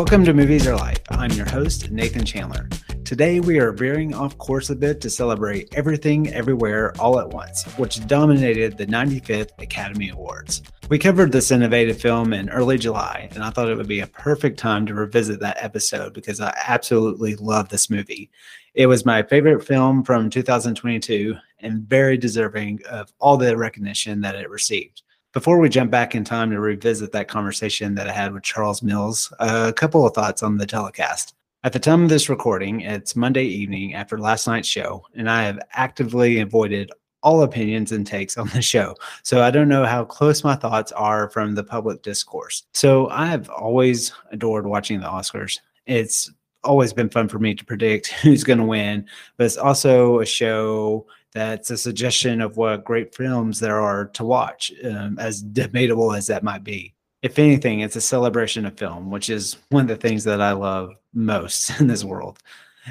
Welcome to Movies Are Life. I'm your host, Nathan Chandler. Today, we are veering off course a bit to celebrate Everything Everywhere All at Once, which dominated the 95th Academy Awards. We covered this innovative film in early July, and I thought it would be a perfect time to revisit that episode because I absolutely love this movie. It was my favorite film from 2022 and very deserving of all the recognition that it received. Before we jump back in time to revisit that conversation that I had with Charles Mills, a couple of thoughts on the telecast. At the time of this recording, it's Monday evening after last night's show, and I have actively avoided all opinions and takes on the show. So I don't know how close my thoughts are from the public discourse. So I have always adored watching the Oscars. It's always been fun for me to predict who's going to win, but it's also a show that's a suggestion of what great films there are to watch, um, as debatable as that might be. If anything, it's a celebration of film, which is one of the things that I love most in this world.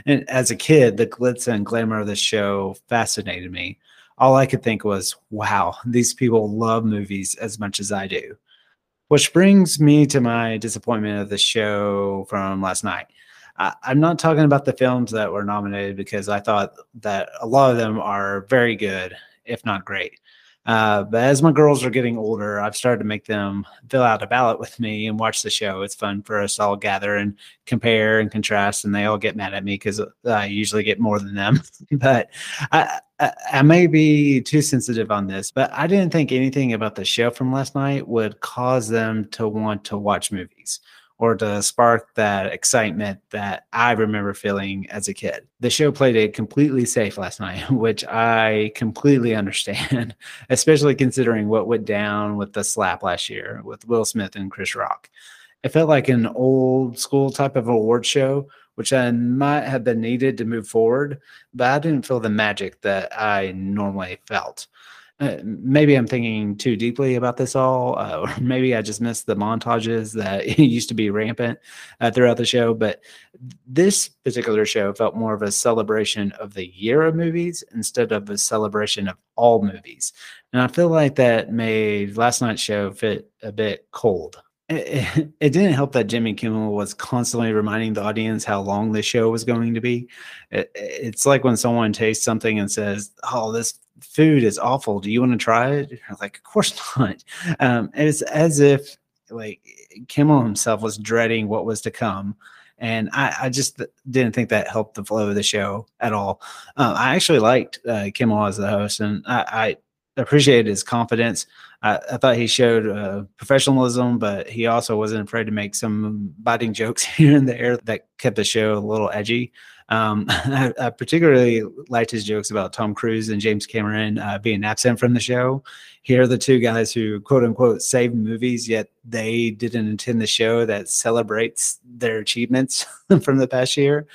And as a kid, the glitz and glamour of the show fascinated me. All I could think was, wow, these people love movies as much as I do. Which brings me to my disappointment of the show from last night. I, am not talking about the films that were nominated because I thought that a lot of them are very good, if not great. Uh, but as my girls are getting older, I've started to make them fill out a ballot with me and watch the show. It's fun for us all gather and compare and contrast, and they all get mad at me because I usually get more than them. but I, I, I may be too sensitive on this, but I didn't think anything about the show from last night would cause them to want to watch movies or to spark that excitement that I remember feeling as a kid. The show played it completely safe last night, which I completely understand, especially considering what went down with the slap last year with Will Smith and Chris Rock. It felt like an old school type of award show, which I might have been needed to move forward, but I didn't feel the magic that I normally felt. Uh, maybe I'm thinking too deeply about this all, uh, or maybe I just missed the montages that used to be rampant uh, throughout the show. But this particular show felt more of a celebration of the year of movies instead of a celebration of all movies. And I feel like that made last night's show fit a bit cold. It, it, didn't help that Jimmy Kimmel was constantly reminding the audience how long the show was going to be. It, it's like when someone tastes something and says, "Oh, this food is awful. Do you want to try it?" Like, "Of course not." Um, it's as if like Kimmel himself was dreading what was to come. And I, I just didn't think that helped the flow of the show at all. Uh, I actually liked uh, Kimmel as the host, and I, I appreciated his confidence. I, I thought he showed uh, professionalism, but he also wasn't afraid to make some biting jokes here and there that kept the show a little edgy. Um, I, I, particularly liked his jokes about Tom Cruise and James Cameron uh, being absent from the show. Here are the two guys who, quote unquote, saved movies, yet they didn't attend the show that celebrates their achievements from the past year.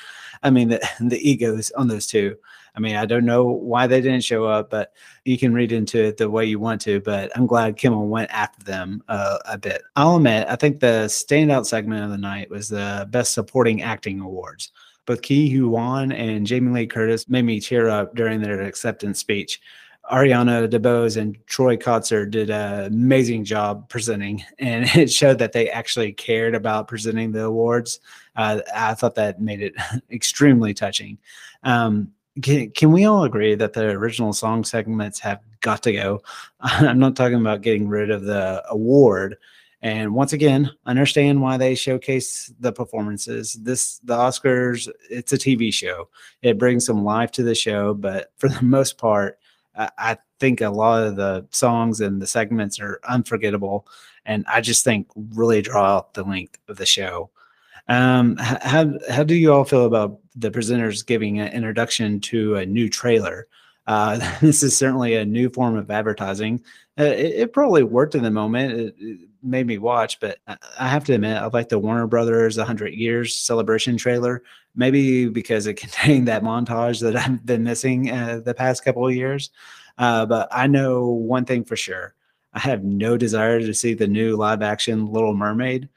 I mean, the, the egos on those two I mean, I don't know why they didn't show up, but you can read into it the way you want to. But I'm glad Kimmel went after them uh, a bit. I'll admit, I think the standout segment of the night was the Best Supporting Acting Awards. Both Ke Huy Quan and Jamie Lee Curtis made me tear up during their acceptance speech. Ariana DeBose and Troy Kotsur did an amazing job presenting, and it showed that they actually cared about presenting the awards. Uh, I thought that made it extremely touching. Um, can, can we all agree that the original song segments have got to go? I'm not talking about getting rid of the award. And once again, understand why they showcase the performances. This the Oscars, it's a TV show. It brings some life to the show, but for the most part, I, I think a lot of the songs and the segments are unforgettable, and I just think really draw out the length of the show. Um, how how do you all feel about the presenters giving an introduction to a new trailer? Uh, this is certainly a new form of advertising. Uh, it, it, probably worked in the moment. It, it, made me watch, but I have to admit, I like the Warner Brothers 100 Years celebration trailer. Maybe because it contained that montage that I've been missing uh, the past couple of years. Uh, but I know one thing for sure: I have no desire to see the new live action Little Mermaid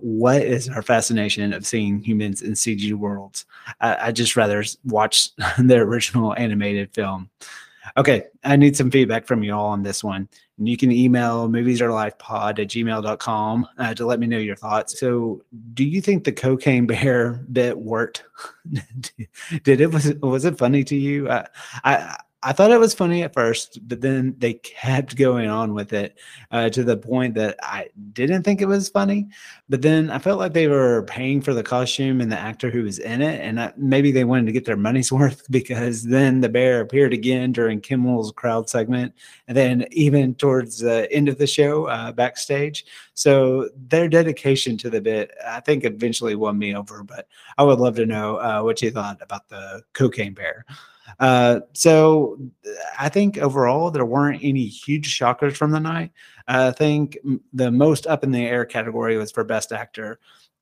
what is our fascination of seeing humans in CG worlds? I, I just rather watch the original animated film. Okay, I need some feedback from you all on this one. You can email moviesarelifepod at gmail.com uh, to let me know your thoughts. So, do you think the cocaine bear bit worked? Did it was was it funny to you? I I thought it was funny at first, but then they kept going on with it uh, to the point that I didn't think it was funny. But then I felt like they were paying for the costume and the actor who was in it, and I, maybe they wanted to get their money's worth because then the bear appeared again during Kimmel's crowd segment, and then even towards the end of the show uh, backstage. So their dedication to the bit, I think, eventually won me over. But I would love to know uh, what you thought about the cocaine bear. Uh, so I think overall there weren't any huge shockers from the night. I think the most up in the air category was for best actor.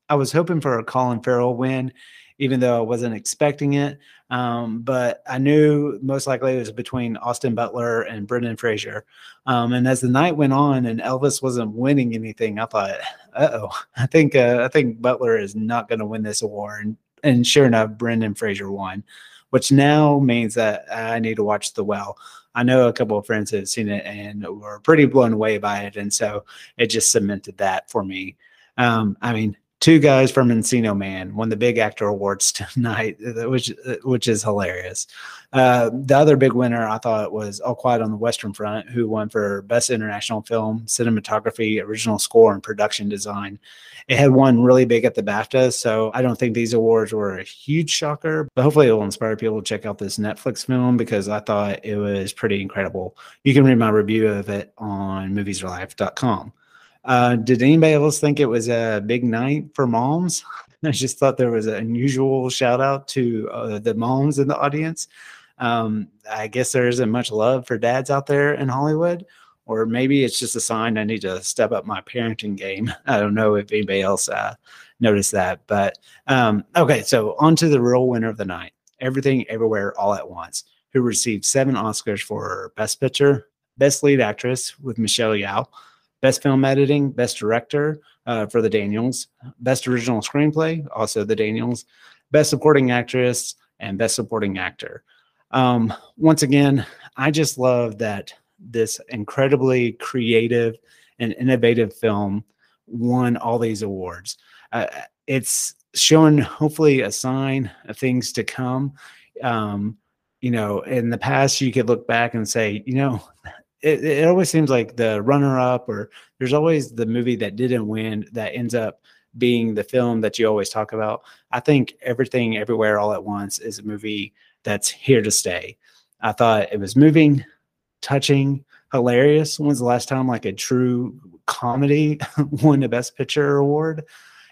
I was hoping for a Colin Farrell win, even though I wasn't expecting it. Um, but I knew most likely it was between Austin Butler and Brendan Fraser. Um, and as the night went on and Elvis wasn't winning anything, I thought, uh oh, I think uh, I think Butler is not going to win this award. And, and sure enough, Brendan Fraser won which now means that I need to watch The Whale. I know a couple of friends have seen it and were pretty blown away by it. And so it just cemented that for me. Um, I mean, two guys from Encino Man won the Big Actor Awards tonight, which which is hilarious. Uh, the other big winner I thought was All Quiet on the Western Front, who won for Best International Film, Cinematography, Original Score, and Production Design. It had won really big at the BAFTA, so I don't think these awards were a huge shocker, but hopefully it will inspire people to check out this Netflix film because I thought it was pretty incredible. You can read my review of it on moviesarelife.com. Uh, did anybody else think it was a big night for moms? I just thought there was an unusual shout out to uh, the moms in the audience. Um, I guess there isn't much love for dads out there in Hollywood, or maybe it's just a sign I need to step up my parenting game. I don't know if anybody else uh, noticed that, but um, okay. So on to the real winner of the night, Everything Everywhere All at Once, who received seven Oscars for Best Picture, Best Lead Actress with Michelle Yeoh, Best Film Editing, Best Director uh, for the Daniels, Best Original Screenplay, also the Daniels, Best Supporting Actress, and Best Supporting Actor. Um, once again, I just love that this incredibly creative and innovative film won all these awards. Uh, it's showing hopefully a sign of things to come. Um, you know, in the past, you could look back and say, you know, it, it always seems like the runner up or there's always the movie that didn't win that ends up being the film that you always talk about. I think Everything Everywhere All at Once is a movie that's here to stay. I thought it was moving, touching, hilarious. When's the last time like a true comedy won a Best Picture award?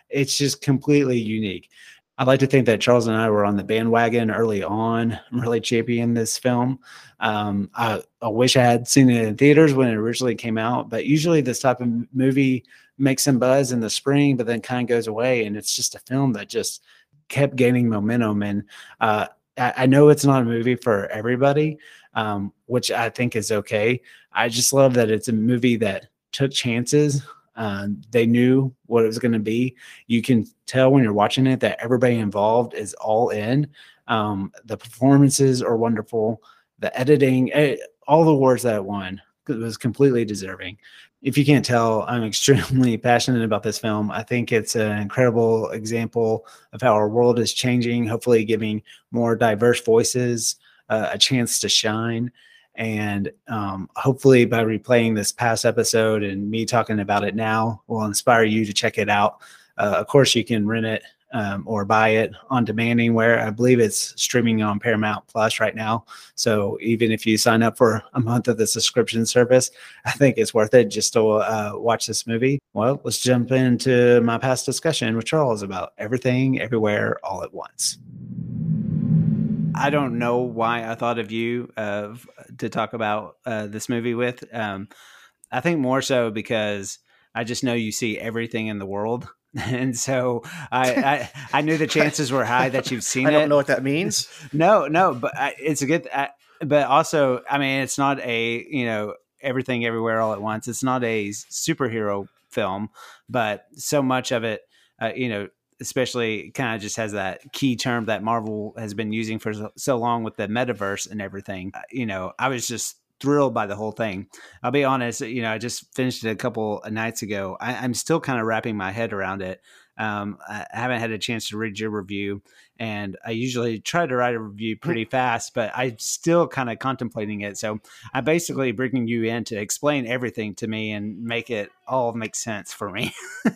It's just completely unique. I'd like to think that Charles and I were on the bandwagon early on, really championing this film. Um, I, I, wish I had seen it in theaters when it originally came out, but usually this type of movie makes some buzz in the spring, but then kind of goes away. And it's just a film that just kept gaining momentum. And uh, I, know it's not a movie for everybody, um, which I think is okay. I just love that it's a movie that took chances uh, they knew what it was going to be. You can tell when you're watching it that everybody involved is all in. Um, the performances are wonderful. The editing, eh, all the awards that it won it was completely deserving. If you can't tell, I'm extremely passionate about this film. I think it's an incredible example of how our world is changing, hopefully, giving more diverse voices uh, a chance to shine. And um, hopefully, by replaying this past episode and me talking about it now, will inspire you to check it out. Uh, of course, you can rent it um, or buy it on demand anywhere. I believe it's streaming on Paramount Plus right now. So even if you sign up for a month of the subscription service, I think it's worth it just to uh, watch this movie. Well, let's jump into my past discussion with Charles about everything, everywhere, all at once. I don't know why I thought of you uh, to talk about uh, this movie with. Um, I think more so because I just know you see everything in the world, and so I I, I knew the chances were high that you've seen I don't it. know what that means. No, no, but I, it's a good. I, but also, I mean, it's not a you know everything everywhere all at once. It's not a superhero film, but so much of it, uh, you know, especially kind of just has that key term that Marvel has been using for so, so long with the metaverse and everything. Uh, you know, I was just thrilled by the whole thing. I'll be honest, you know, I just finished it a couple of nights ago. I, am still kind of wrapping my head around it. Um, I haven't had a chance to read your review, and I usually try to write a review mm. pretty fast, but I'm still kind of contemplating it. So I'm basically bringing you in to explain everything to me and make it all make sense for me.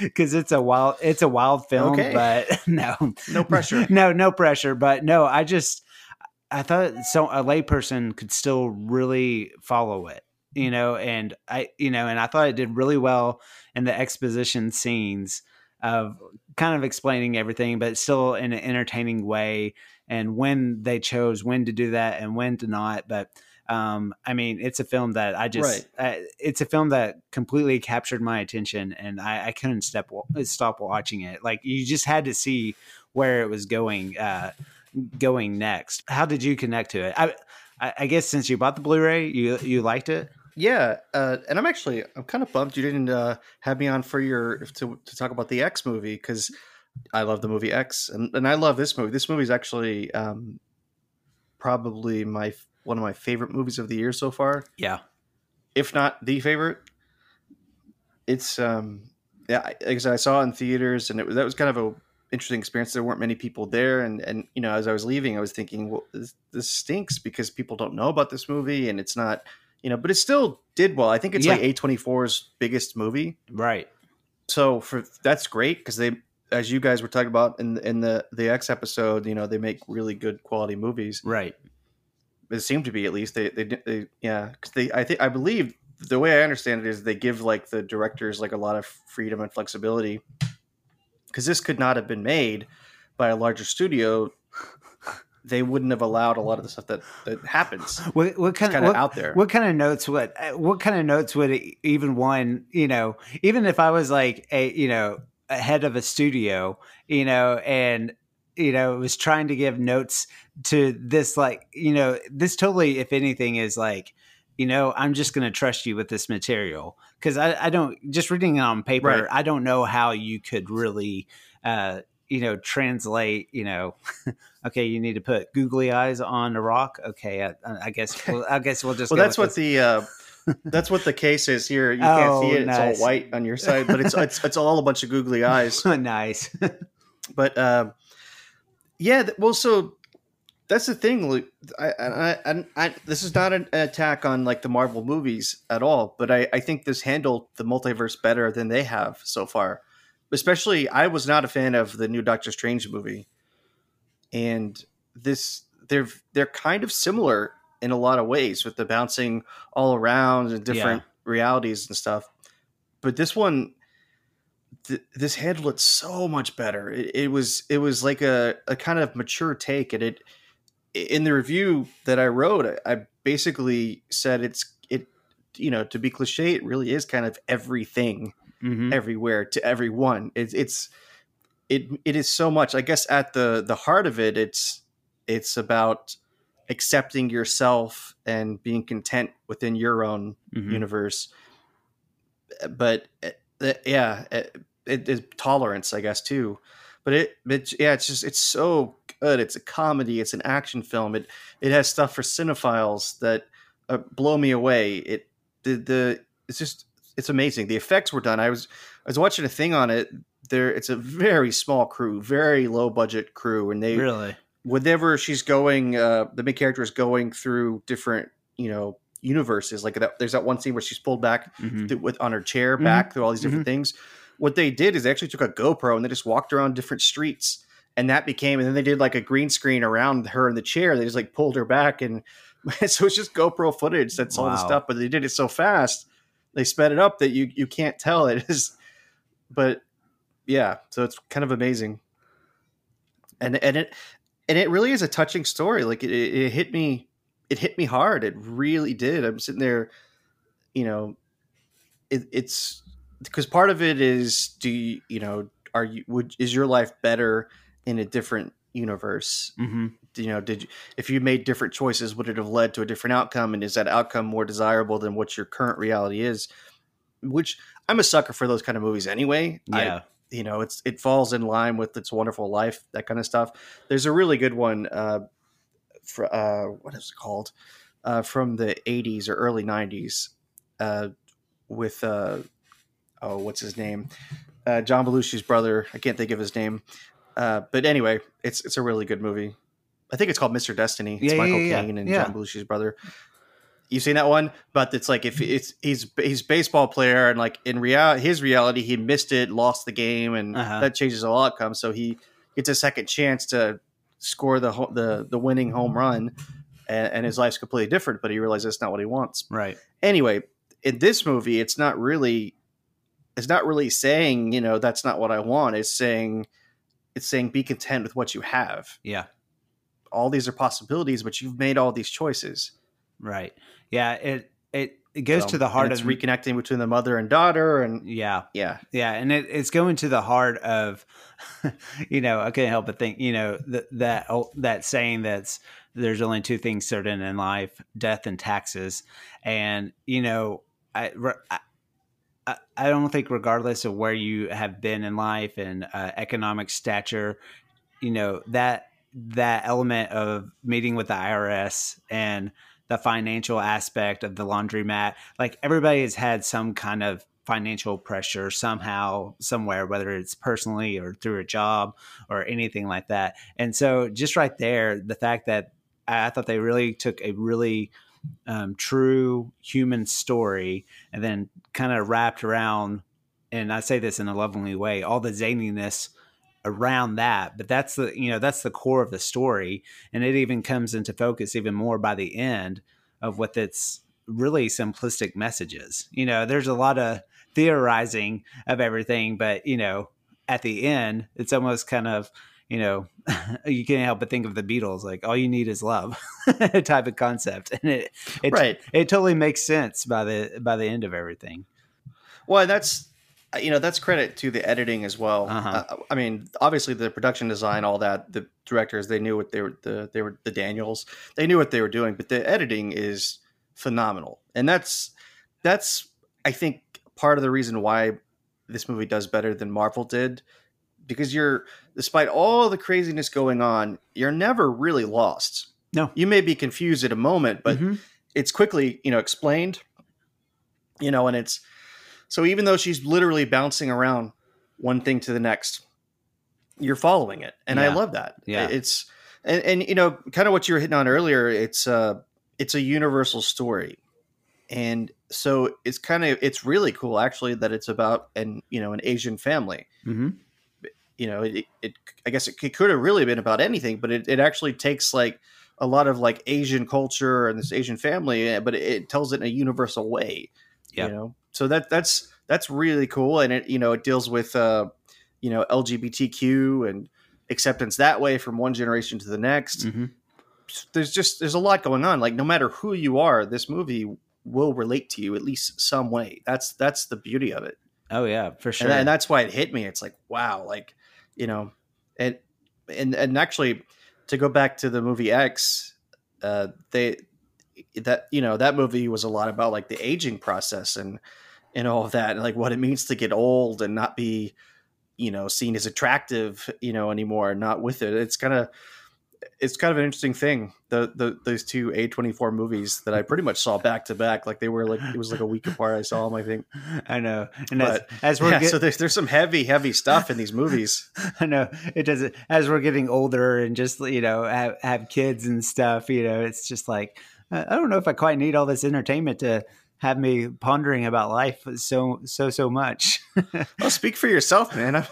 Because it's a wild, it's a wild film, okay. but no, no pressure, no, no pressure. But no, I just I thought so a layperson could still really follow it, you know, and I, you know, and I thought it did really well in the exposition scenes of kind of explaining everything, but still in an entertaining way. And when they chose when to do that and when to not, but um, I mean, it's a film that I just, right. it's a film that completely captured my attention, and I, I couldn't step stop watching it. Like you just had to see where it was going. Uh, going next. How did you connect to it? I, I guess since you bought the Blu-ray, you you liked it. Yeah, uh, and I'm actually I'm kind of bummed you didn't uh, have me on for your to to talk about the X movie because I love the movie X and, and I love this movie. This movie is actually um, probably my one of my favorite movies of the year so far. Yeah, if not the favorite. It's um yeah, like I said, I saw it in theaters and it was that was kind of a interesting experience. There weren't many people there, and and you know, as I was leaving, I was thinking, well, this, this stinks because people don't know about this movie, and it's not, you know, but it still did well. I think it's yeah. like A24's biggest movie, right? So for that's great because they, as you guys were talking about in in the the X episode, you know, they make really good quality movies, right? It seemed to be at least they they, they yeah because they I think I believe the way I understand it is they give like the directors like a lot of freedom and flexibility because this could not have been made by a larger studio they wouldn't have allowed a lot of the stuff that, that happens. What, what kind of out there? What kind of notes would what kind of notes would even one you know even if I was like a you know a head of a studio you know and you know was trying to give notes to this like you know this totally if anything is like you know I'm just going to trust you with this material because I, I don't just reading it on paper. Right. I don't know how you could really, uh, you know, translate. You know, okay, you need to put googly eyes on a rock. Okay, I, I guess. Well, I guess we'll just. well, that's what this. the. Uh, that's what the case is here. You oh, can't see it; nice. it's all white on your side, but it's it's, it's all a bunch of googly eyes. nice. but uh, yeah, well, so that's the thing, Luke. I, I, I, I, this is not an attack on like the Marvel movies at all, but I, I think this handled the multiverse better than they have so far. Especially, I was not a fan of the new Doctor Strange movie, and this they're they're kind of similar in a lot of ways with the bouncing all around and different yeah. realities and stuff. But this one, th- this handled it so much better. It, it was it was like a, a kind of mature take, and it in the review that I wrote, I, basically said it's it you know to be cliche, it really is kind of everything, mm-hmm. everywhere to everyone. It's it's it it is so much. I guess at the the heart of it, it's it's about accepting yourself and being content within your own mm-hmm. universe. But uh, yeah, it, it is tolerance, I guess, too. But it, it, yeah, it's just it's so good. It's a comedy. It's an action film. It it has stuff for cinephiles that uh, blow me away. It the the it's just it's amazing. The effects were done. I was I was watching a thing on it. There, it's a very small crew, very low budget crew, and they really whenever she's going, uh, the main character is going through different you know universes. Like that, there's that one scene where she's pulled back mm-hmm. th- with on her chair mm-hmm. back through all these different mm-hmm. things what they did is they actually took a GoPro and they just walked around different streets, and that became. And then they did like a green screen around her in the chair. They just like pulled her back, and so it's just GoPro footage. That's wow. all the stuff. But they did it so fast, they sped it up that you you can't tell it is. But yeah, so it's kind of amazing, and and it and it really is a touching story. Like it, it hit me, it hit me hard. It really did. I'm sitting there, you know, it, it's because part of it is do you you know are you would is your life better in a different universe? Mm-hmm. you know did you if you made different choices would it have led to a different outcome? And is that outcome more desirable than what your current reality is? Which i'm a sucker for those kind of movies anyway. Yeah. you know it's it falls in line with its wonderful life that kind of stuff. There's a really good one uh, for, uh what is it called? Uh from the 80s or early 90s uh with uh oh what's his name? Uh john belushi's brother. I can't think of his name. Uh but anyway it's it's a really good movie. I think it's called mr destiny. It's Yeah, michael yeah, yeah, caine and john belushi's brother. You've seen that one? But it's like if it's he's he's baseball player and like in real his reality he missed it lost the game and Uh-huh. that changes the outcome so he gets a second chance to score the ho- the the winning home run and, and his life's completely different but he realizes that's not what he wants. Right. anyway in this movie it's not really it's not really saying you know that's not what i want it's saying it's saying be content with what you have Yeah. all these are possibilities but you've made all these choices Right. Yeah. It it it goes So, to the heart of reconnecting between the mother and daughter and yeah. yeah Yeah, and it, it's going to the heart of, you know, I can't help but think, you know, that that oh, that saying that's there's only two things certain in life: death and taxes. And you know, I I, I- don't think, regardless of where you have been in life and uh, economic stature, you know that that element of meeting with the IRS and the financial aspect of the laundromat, like everybody has had some kind of financial pressure somehow, somewhere, whether it's personally or through a job or anything like that. And so, just right there, the fact that I thought they really took a really um, true human story and then kind of wrapped around, and I say this in a lovingly way, all the zaniness around that but that's the you know that's the core of the story. And it even comes into focus even more by the end of what its really simplistic messages. You know there's a lot of theorizing of everything but you know at the end it's almost kind of you know you can't help but think of the beatles like all you need is love type of concept. And it it, right. it totally makes sense by the by the end of everything. Well that's you know that's credit to the editing as well. Uh-huh. uh, i mean obviously the production design all that the directors they knew what they were the they were the daniels they knew what they were doing but the editing is phenomenal. And that's that's i think part of the reason why this movie does better than marvel did because you're despite all the craziness going on you're never really lost No. you may be confused at a moment but Mhm. it's quickly you know explained you know and it's so even though she's literally bouncing around one thing to the next you're following it and i love that Yeah. it's and, and you know kind of what you were hitting on earlier it's uh it's a universal story and so it's kind of it's really cool actually that it's about an you know an asian family Mhm. You know it, it i guess it, could have really been about anything but it, it actually takes like a lot of like asian culture and this asian family eh, but it, it tells it in a universal way Yep. you know? So that that's that's really cool and it you know it deals with uh you know lgbtq and acceptance that way from one generation to the next. Mhm. there's just there's a lot going on like no matter who you are this movie will relate to you at least some way. That's that's the beauty of it. Oh yeah for sure and, and that's why it hit me. It's like wow like you know and and and actually to go back to the movie x uh they that you know that movie was a lot about like the aging process and and all of that and like what it means to get old and not be you know seen as attractive you know anymore not with it. It's kind of it's kind of an interesting thing the, the those two a24 movies that i pretty much saw back to back like they were like it was like a week apart i saw them i think I know, and But, as, as we're yeah, get- so there's there's some heavy, heavy stuff in these movies. I know it doesn't. As we're getting older and just you know have, have kids and stuff, you know, it's just like I don't know if I quite need all this entertainment to have me pondering about life so so so much. Well, speak for yourself, man. I'm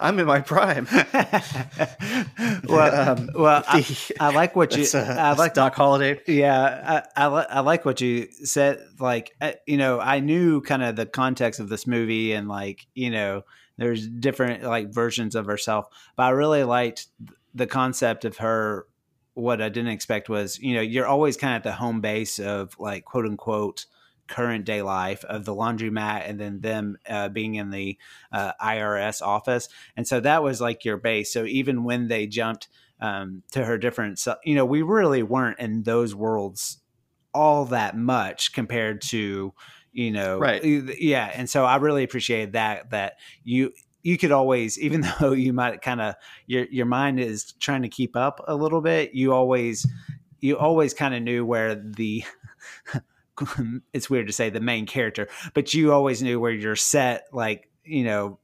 I'm in my prime. well, Um, well, I, I like what you. uh, I like Doc Holliday. Yeah, I, I, I like what you said. Like, uh, you know, I knew kind of the context of this movie, and like, you know, there's different like versions of herself, but I really liked the concept of her. What I didn't expect was, you know, you're always kind of at the home base of like quote unquote current day life of the laundromat and then them uh, being in the uh, IRS office. And so that was like your base. So even when they jumped um, to her different, you know, we really weren't in those worlds all that much compared to, you know, Right. yeah. And so I really appreciated that, that you, you could always, even though you might kind of your your mind is trying to keep up a little bit, you always you always kind of knew where the it's weird to say the main character, but you always knew where your set like you know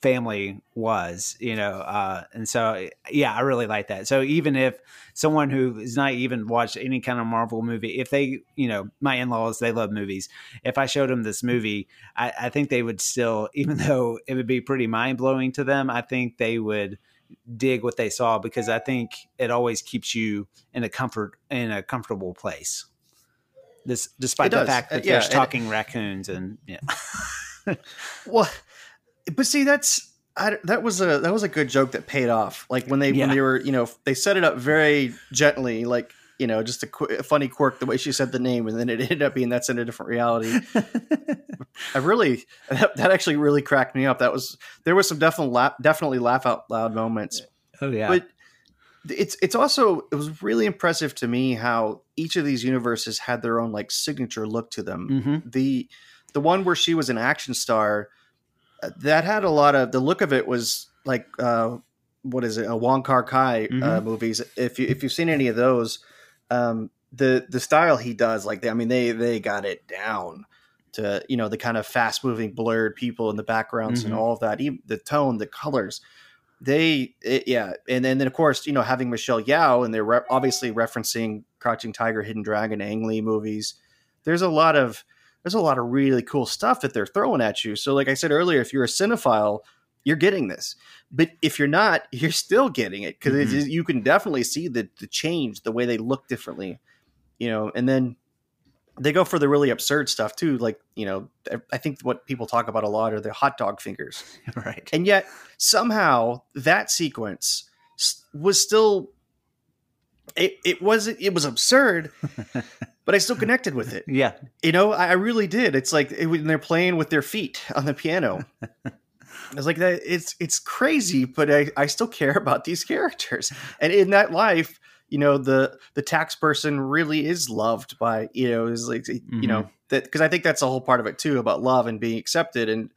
family was, you know, uh, and so yeah, I really like that. So even if someone who has not even watched any kind of Marvel movie, if they, you know, my in laws they love movies. If I showed them this movie, I, I think they would still, even though it would be pretty mind blowing to them, I think they would dig what they saw because I think it always keeps you in a comfort in a comfortable place. This, despite the fact that uh, yeah, there's talking and, raccoons and yeah. well, but see, that's I, that was a that was a good joke that paid off. Like when they yeah. when they were you know they set it up very gently, like you know just a, qu- a, funny quirk the way she said the name, and then it ended up being that's in a different reality. I really that, that, actually really cracked me up. That was there was some definitely laugh, definitely laugh out loud moments. Oh yeah, but it's it's also it was really impressive to me how each of these universes had their own like signature look to them. Mm-hmm. The the one where she was an action star that had a lot of the look of it was like uh, what is it a Wong Kar Wai uh, mm-hmm. uh, movies. If you if you've seen any of those, um, the the style he does like they, I mean they they got it down to you know the kind of fast moving blurred people in the backgrounds mm-hmm. and all of that even the tone the colors they it, yeah and, and then of course you know having Michelle Yeoh and they're re- obviously referencing Crouching Tiger Hidden Dragon Ang Lee movies there's a lot of there's a lot of really cool stuff that they're throwing at you. So, like I said earlier, if you're a cinephile, you're getting this. But if you're not, you're still getting it because mm-hmm. you can definitely see the, the change, the way they look differently, you know. And then they go for the really absurd stuff too. Like, you know, I think what people talk about a lot are the hot dog fingers. right. And yet, somehow, that sequence was still it, it wasn't, it was absurd but I still connected with it. Yeah, you know, I, I really did. It's like it, when they're playing with their feet on the piano. I was like, that it's it's crazy, but I, I still care about these characters. And in that life, you know, the the tax person really is loved by you know is like mm-hmm. you know mm-hmm. that because I think that's a whole part of it too about love and being accepted and.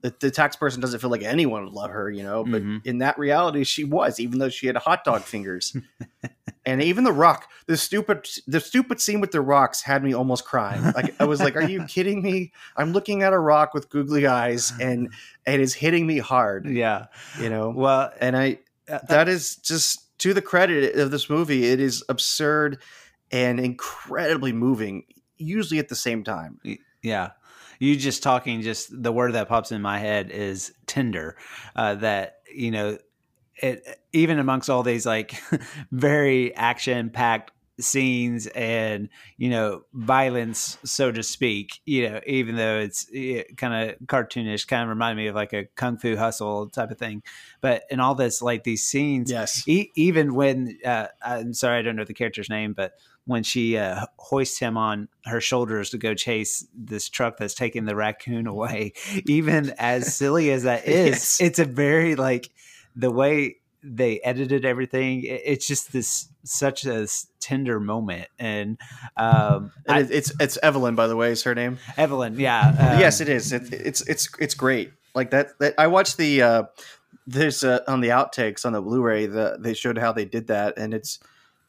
The, the tax person doesn't feel like anyone would love her, you know, but mm-hmm. in that reality, she was, even though she had hot dog fingers. and even the rock the stupid the stupid scene with the rocks had me almost crying like i was like are you kidding me i'm looking at a rock with googly eyes and it is hitting me hard yeah you know well and i uh, that is just to the credit of this movie it is absurd and incredibly moving usually at the same time. Yeah. You just talking just the word that pops in my head is tender uh, that you know it, even amongst all these like very action packed scenes and you know violence so to speak you know even though it's it kind of cartoonish kind of remind me of like a kung fu hustle type of thing but in all this like these scenes yes e- even when uh, i'm sorry i don't know the character's name but when she uh, hoists him on her shoulders to go chase this truck that's taking the raccoon away even as silly as that is yes. it's a very like the way they edited everything. It's just this such a tender moment. And um I, it's it's evelyn by the way is her name? Evelyn yeah um, yes it is. It, it's it's it's great. Like that, that i watched the uh there's uh, on the outtakes on the blu-ray the they showed how they did that and it's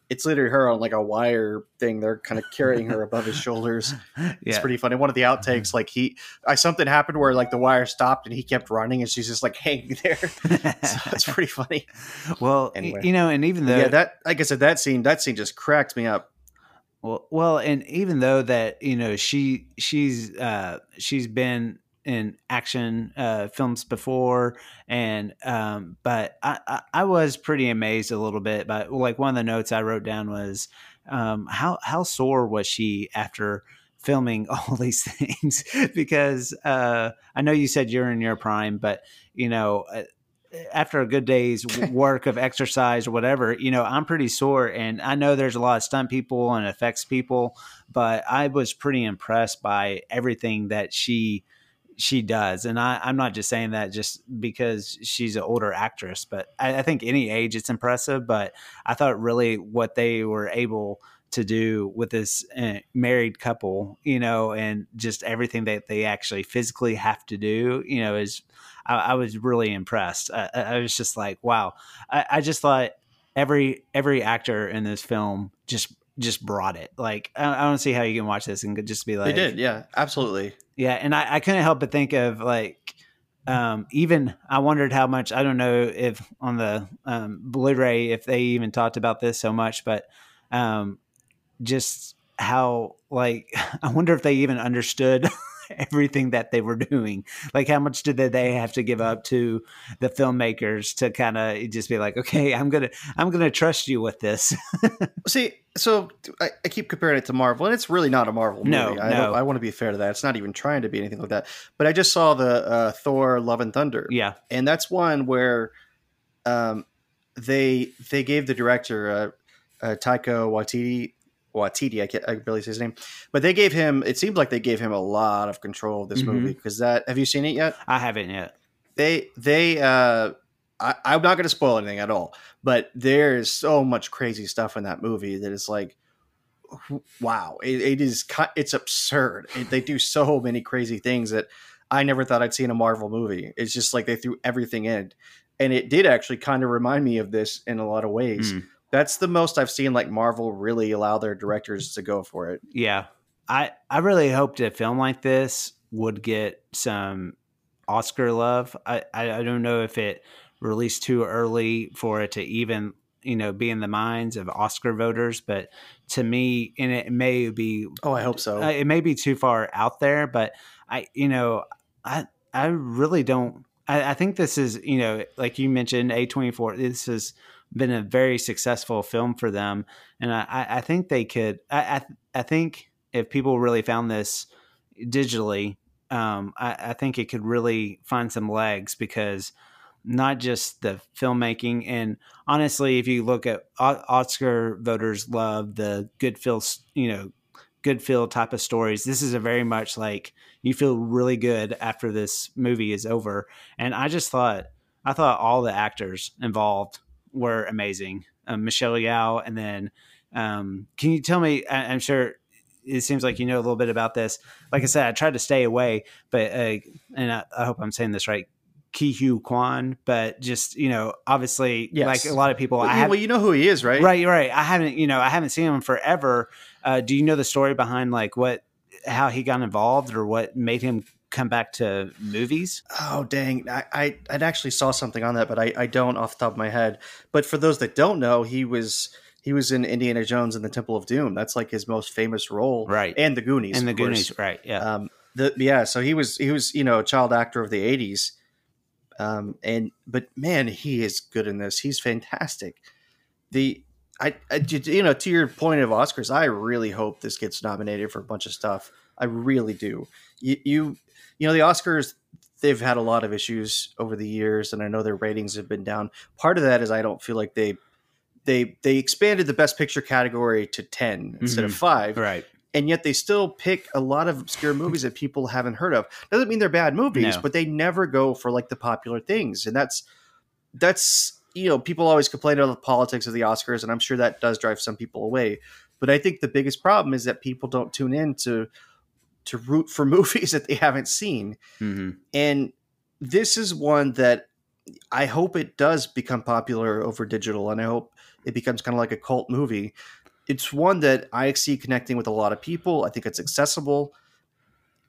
it's literally her on like a wire thing. They're kind of carrying her above his shoulders. It's pretty funny. One of the outtakes, like he, I something happened where like the wire stopped and he kept running, and she's just like hanging there. so it's pretty funny. Well, anyway. you know, and even though yeah, that like I said, that scene, that scene just cracked me up. Well, well, and even though that you know she she's uh she's been in action uh, films before, and um, but I, I, I was pretty amazed a little bit. But like one of the notes I wrote down was um, how how sore was she after filming all these things? because uh, I know you said you're in your prime, but you know. Uh, after a good day's work of exercise or whatever, you know, I'm pretty sore. And I know there's a lot of stunt people and effects people, but I was pretty impressed by everything that she she does. And I, am not just saying that just because she's an older actress, but I, I, think any age it's impressive. But I thought really what they were able to do with this uh, married couple, you know, and just everything that they actually physically have to do, you know, is I, I was really impressed. I, I, was just like, wow. I, I just thought every every actor in this film just just brought it. Like I, don't see how you can watch this and just be like, they did, yeah, absolutely, yeah. And I, I couldn't help but think of like um, even I wondered how much I don't know if on the um, Blu-ray if they even talked about this so much, but um, just how like I wonder if they even understood everything that they were doing. Like, how much did they have to give up to the filmmakers to kind of just be like, okay, I'm gonna, I'm gonna trust you with this. See, so I, I, keep comparing it to Marvel, and it's really not a Marvel movie. No, I, no. I want to be fair to that. It's not even trying to be anything like that. But I just saw the uh, Thor: Love and Thunder. Yeah, and that's one where, um, they they gave the director uh, uh, Taika Waititi Waititi, I can't I barely say his name, but they gave him. It seemed like they gave him a lot of control of this mm-hmm. movie because that. Have you seen it yet? I haven't yet. They they. uh I, I'm not going to spoil anything at all, but there is so much crazy stuff in that movie that it's like, wow, it, it is it's absurd. It, they do so many crazy things that I never thought I'd see in a Marvel movie. It's just like they threw everything in, and it did actually kind of remind me of this in a lot of ways. Mm that's the most I've seen like Marvel really allow their directors to go for it. Yeah. I I really hoped a film like this would get some Oscar love. I, I, don't know if it released too early for it to even you know be in the minds of Oscar voters, but to me, and it may be oh I hope so. Uh, it may be too far out there, but I you know I I really don't. I, I think this is you know like you mentioned A twenty four. This is been a very successful film for them, and I, I think they could. I, I, I think if people really found this digitally, um, I, I think it could really find some legs because not just the filmmaking and honestly, if you look at Oscar voters love the good feel, you know, good feel type of stories. This is a very much like you feel really good after this movie is over. And I just thought, I thought all the actors involved were amazing. Um, Michelle Yeoh, and then um, can you tell me? I, am sure it seems like you know a little bit about this. Like I said, I tried to stay away, but uh, and I, I, hope I'm saying this right. Ke Huy Quan, but just you know, obviously, yes. like a lot of people, well, I have, well, you know who he is, right? Right, right. I haven't, you know, I haven't seen him forever. Uh, do you know the story behind like what, how he got involved, or what made him come back to movies? Oh dang, I, I would actually saw something on that, but I, I don't off the top of my head. But for those that don't know, he was he was in Indiana Jones and the Temple of Doom. That's like his most famous role, right? And the Goonies, and the Goonies, right? Yeah. Um, the yeah, so he was he was you know a child actor of the '80s, um, and but man, he is good in this. He's fantastic. The I, I you know to your point of Oscars, I really hope this gets nominated for a bunch of stuff. I really do. You, you you know, the Oscars they've had a lot of issues over the years, and I know their ratings have been down. Part of that is I don't feel like they they they expanded the best picture category to 10 mm-hmm. instead of mm-hmm. five, right? And yet they still pick a lot of obscure movies that people haven't heard of. Doesn't mean they're bad movies, no. but they never go for like the popular things, and that's that's you know people always complain about the politics of the Oscars, and I'm sure that does drive some people away. But I think the biggest problem is that people don't tune in to to root for movies that they haven't seen. Mm-hmm. And this is one that I hope it does become popular over digital, and I hope it becomes kind of like a cult movie. It's one that I see connecting with a lot of people. I think it's accessible,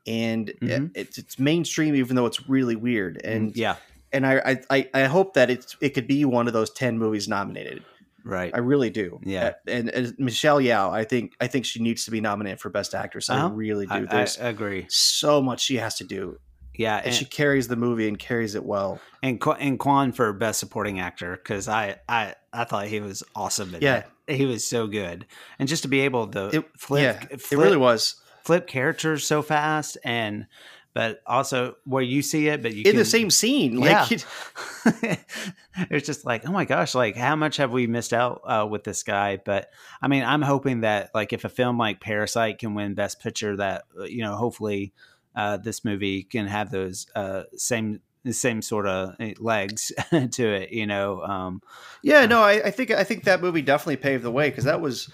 and mm-hmm. it, it's mainstream, even though it's really weird. And yeah, and I I, I hope that it's it could be one of those ten movies nominated. Right. I really do. Yeah. And, and, Michelle Yeoh, I think I think she needs to be nominated for Best Actress. Uh-huh. I really do. I, I, agree. So much she has to do. Yeah, and, and, she carries the movie and carries it well. And and Quan for Best Supporting Actor because I, I I thought he was awesome. yeah, that. he was so good, and just to be able to it, flip, yeah, flip, it really was flip characters so fast and but also where you see it, but you in can, the same scene. Like yeah. it's just like, oh my gosh, like how much have we missed out uh, with this guy? But I mean, I'm hoping that like if a film like Parasite can win Best Picture, that uh, you know, hopefully uh, this movie can have those uh, same the same sort of eh, legs to it. You know. Um, yeah, no, I, I think I think that movie definitely paved the way because that was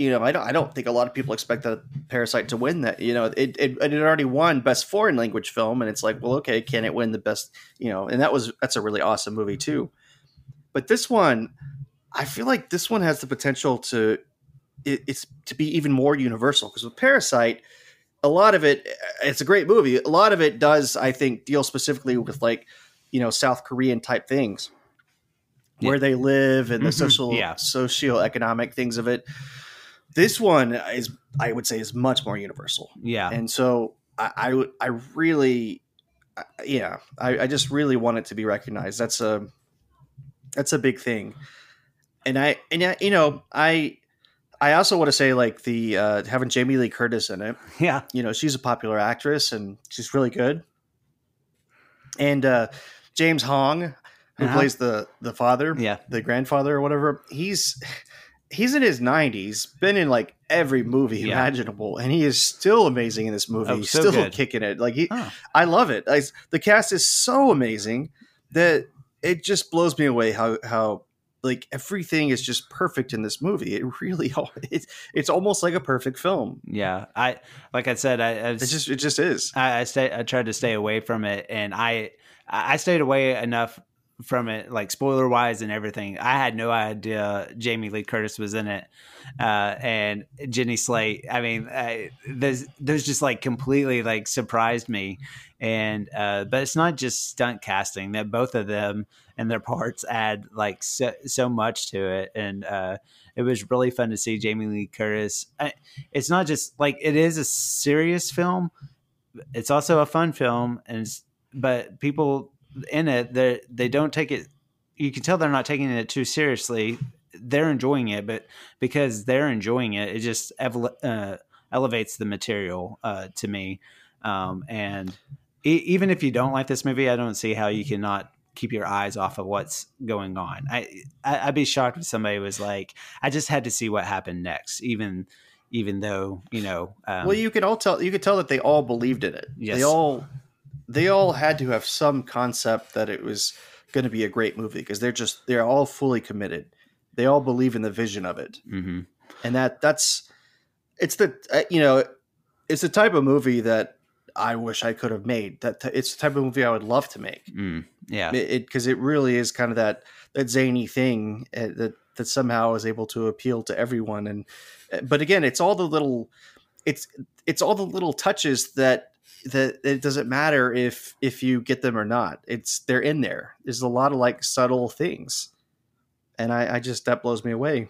you know, I don't, I don't think a lot of people expect that Parasite to win that. You know, it, it, it already won Best Foreign Language Film, and it's like, well, okay, can it win the best? You know, and that was that's a really awesome movie too. But this one, I feel like this one has the potential to it, it's to be even more universal because with Parasite, a lot of it, it's a great movie. A lot of it does, I think, deal specifically with like you know South Korean type things. Where they live and the Mhm. social, Yeah. socio-economic things of it this one is i would say is much more universal Yeah. and so i i, would- I really I- yeah I, I just really want it to be recognized that's a that's a big thing and i and I, you know i i also want to say like the uh having jamie lee curtis in it Yeah. you know she's a popular actress and she's really good and uh james hong who Uh-huh. plays the the father Yeah. the grandfather or whatever he's he's in his 90s been in like every movie Yeah. imaginable and he is still amazing in this movie Oh, he's so still good. kicking it like he Oh. i love it I, the cast is so amazing that it just blows me away how how like everything is just perfect in this movie it really it's, it's almost like a perfect film Yeah. I like I said, I, I it just it just is I, I stay. I tried to stay away from it, and I I stayed away enough from it, like spoiler wise and everything. I had no idea Jamie Lee Curtis was in it, uh, and Jenny Slate. I mean, I, those those just like completely like surprised me. And uh, but it's not just stunt casting; that both of them and their parts add like so, so much to it, and uh, it was really fun to see Jamie Lee Curtis. I, it's not just like it is a serious film it's also a fun film and but people in it they they don't take it you can tell they're not taking it too seriously. They're enjoying it but because they're enjoying it it just evel- uh, elevates the material uh, to me. Um, and e- even if you don't like this movie i don't see how you cannot keep your eyes off of what's going on. I, I i'd be shocked if somebody was like i just had to see what happened next even even though you know um, well you can all tell you could tell that they all believed in it. Yes. they all they all had to have some concept that it was going to be a great movie because they're just they're all fully committed. They all believe in the vision of it. Mhm. and that that's it's the uh, you know it's the type of movie that i wish i could have made that it's the type of movie i would love to make. Mm, yeah. It because it, really is kind of that that zany thing uh, that that somehow is able to appeal to everyone. And uh, but again it's all the little it's it's all the little touches that that it doesn't matter if if you get them or not. It's they're in there. There's a lot of like subtle things. And i i just that blows me away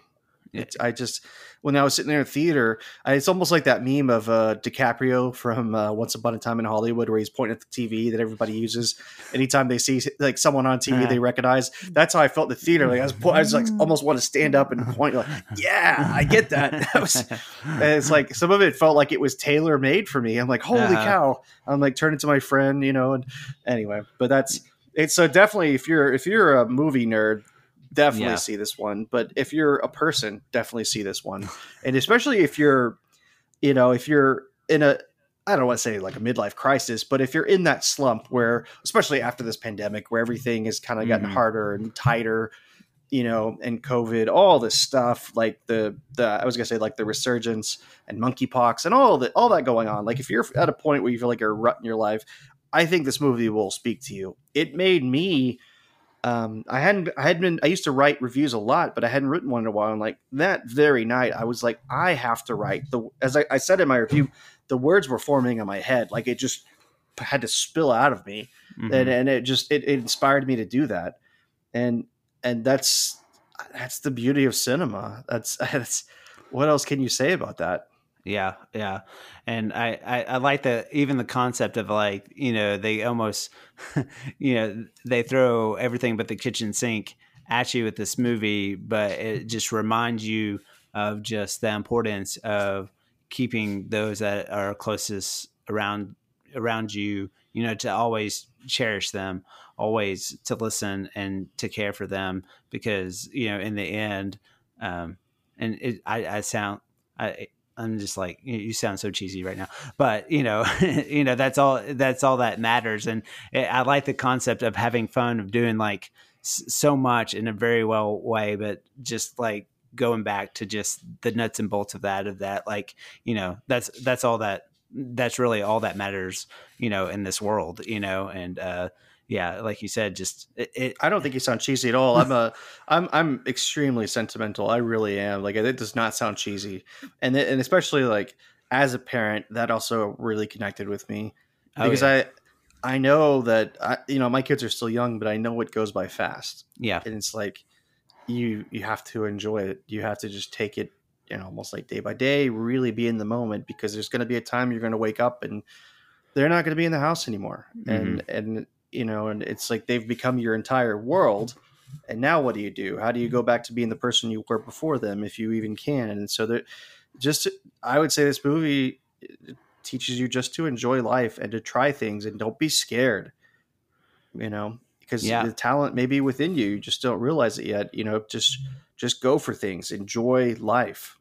I just when I was sitting there in theater, I, it's almost like that meme of uh, DiCaprio from uh, Once Upon a Time in Hollywood, where he's pointing at the TV that everybody uses anytime they see like someone on TV Uh-huh. they recognize. That's how I felt in the theater. Like I was, I was like almost want to stand up and point. Like, yeah, I get that. That was. And it's like some of it felt like it was tailor made for me. I'm like, holy Uh-huh. cow! I'm like turning to my friend, you know. And anyway, but that's it's so definitely if you're if you're a movie nerd, definitely Yeah. see this one. But if you're a person, definitely see this one, and especially if you're, you know, if you're in a I don't want to say like a midlife crisis, but if you're in that slump where, especially after this pandemic, where everything has kind of gotten Mhm. harder and tighter, you know, and COVID, all this stuff, like the the I was gonna say like the resurgence and monkeypox and all that all that going on. Like if you're at a point where you feel like you're a rut in your life, I think this movie will speak to you. It made me. Um, I hadn't I had been I used to write reviews a lot, but I hadn't written one in a while. And like that very night, I was like, I have to write the as I, I said in my review, the words were forming in my head, like it just had to spill out of me Mhm. and and it just it, it inspired me to do that and and that's that's the beauty of cinema that's that's what else can you say about that Yeah, yeah, and I, I I like the even the concept of like you know they almost you know they throw everything but the kitchen sink at you with this movie, but it just reminds you of just the importance of keeping those that are closest around around you. You know, to always cherish them, always to listen and to care for them, because you know in the end, um, and it, I, I sound I I'm just like you sound so cheesy right now, but you know, you know that's all that's all that matters, and I like the concept of having fun of doing like so much in a very well way, but just like going back to just the nuts and bolts of that of that like you know that's that's all that that's really all that matters you know in this world you know? And uh yeah, like you said, just it, it, I don't think you sound cheesy at all. I'm a, I'm, I'm extremely sentimental. I really am. Like it does not sound cheesy, and and especially like as a parent, that also really connected with me oh, because yeah. I, I know that I, you know, my kids are still young, but I know it goes by fast. Yeah, and it's like you, you have to enjoy it. You have to just take it, you know, almost like day by day. Really be in the moment because there's going to be a time you're going to wake up and they're not going to be in the house anymore, mm-hmm. and and you know, and it's like they've become your entire world. And now what do you do? How do you go back to being the person you were before them, if you even can? And so that just, I would say this movie uh, teaches you just to enjoy life and to try things and don't be scared, you know, because yeah. the talent may be within you. You just don't realize it yet. You know, just, just go for things, enjoy life.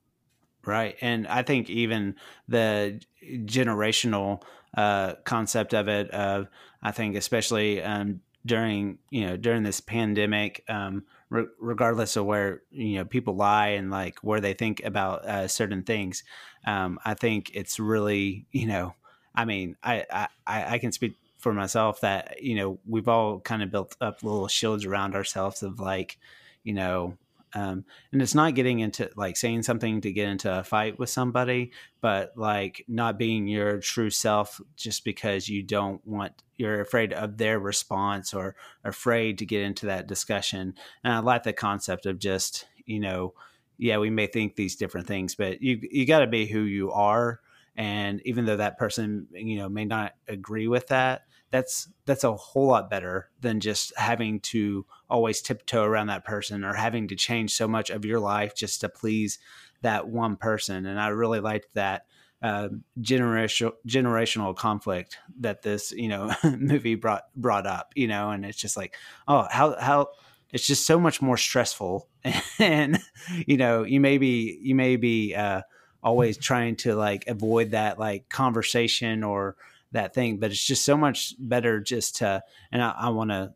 Right. And I think even the uh, generational uh, concept of it, of I think especially um, during you know during this pandemic, um, re- regardless of where you know people lie and like where they think about uh, certain things, um, I think it's really you know I mean I, I I can speak for myself that you know we've all kind of built up little shields around ourselves of like you know um, and it's not getting into like saying something to get into a fight with somebody, but like not being your true self just because you don't want, you're afraid of their response or afraid to get into that discussion. And I like the concept of just, you know, yeah, we may think these different things, but you, you got to be who you are. And even though that person, you know, may not agree with that, that's that's a whole lot better than just having to always tiptoe around that person or having to change so much of your life just to please that one person and i really liked that uh, generational generational conflict that this you know movie brought brought up you know and it's just like oh how how it's just so much more stressful and you know you may be you may be uh, always trying to like avoid that like conversation or that thing. But it's just so much better just to, and I, I want to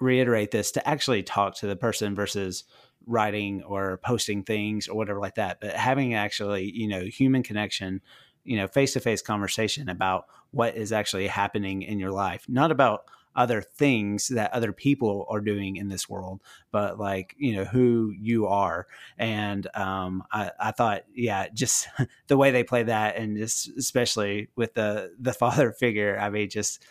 reiterate this to actually talk to the person versus writing or posting things or whatever like that. But having actually, you know, human connection, you know, face to face conversation about what is actually happening in your life, not about other things that other people are doing in this world, but like, you know, who you are. And um, I, I thought, yeah, just the way they play that and just especially with the, the father figure, I mean, just,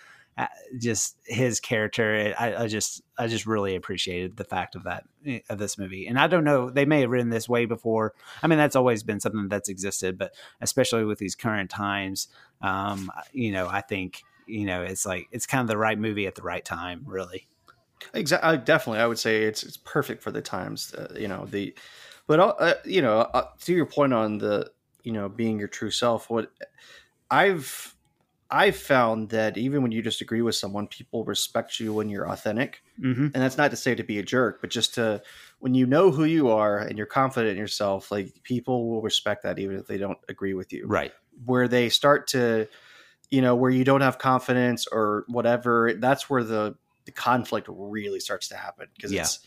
just his character I, I, just i just really appreciated the fact of that eh, of this movie and i don't know they may have written this way before i mean that's always been something that's existed but especially with these current times um, you know i think you know, it's like it's kind of the right movie at the right time, really. Exactly. Definitely, I would say it's it's perfect for the times. Uh, you know the, but uh, you know, uh, to your point on the you know being your true self, what I've I've found that even when you disagree with someone, people respect you when you're authentic, mm-hmm. and that's not to say to be a jerk, but just to when you know who you are and you're confident in yourself, like people will respect that even if they don't agree with you. Right. Where they start to you know, where you don't have confidence or whatever, that's where the, the conflict really starts to happen because yeah. it's,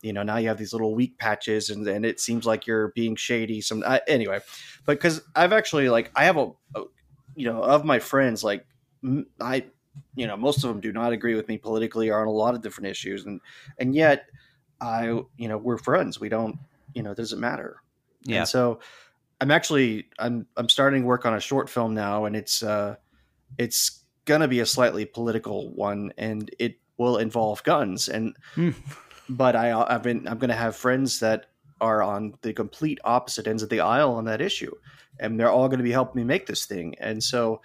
you know, now you have these little weak patches and, and it seems like you're being shady. Some uh, anyway, but because I've actually like I have a, a, you know, of my friends, like I, you know, most of them do not agree with me politically or on a lot of different issues, and and yet I, you know, we're friends. We don't, you know, it doesn't matter. Yeah. And so I'm actually I'm I'm starting work on a short film now, and it's uh it's gonna be a slightly political one, and it will involve guns. And mm. but I, I've been I'm gonna have friends that are on the complete opposite ends of the aisle on that issue, and they're all going to be helping me make this thing. And so,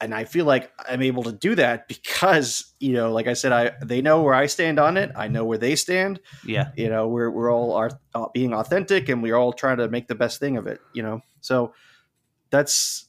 and I feel like I'm able to do that because you know, like I said, I they know where I stand on it. I know where they stand. Yeah, you know, we're we're all are uh, being authentic, and we're all trying to make the best thing of it. You know, so that's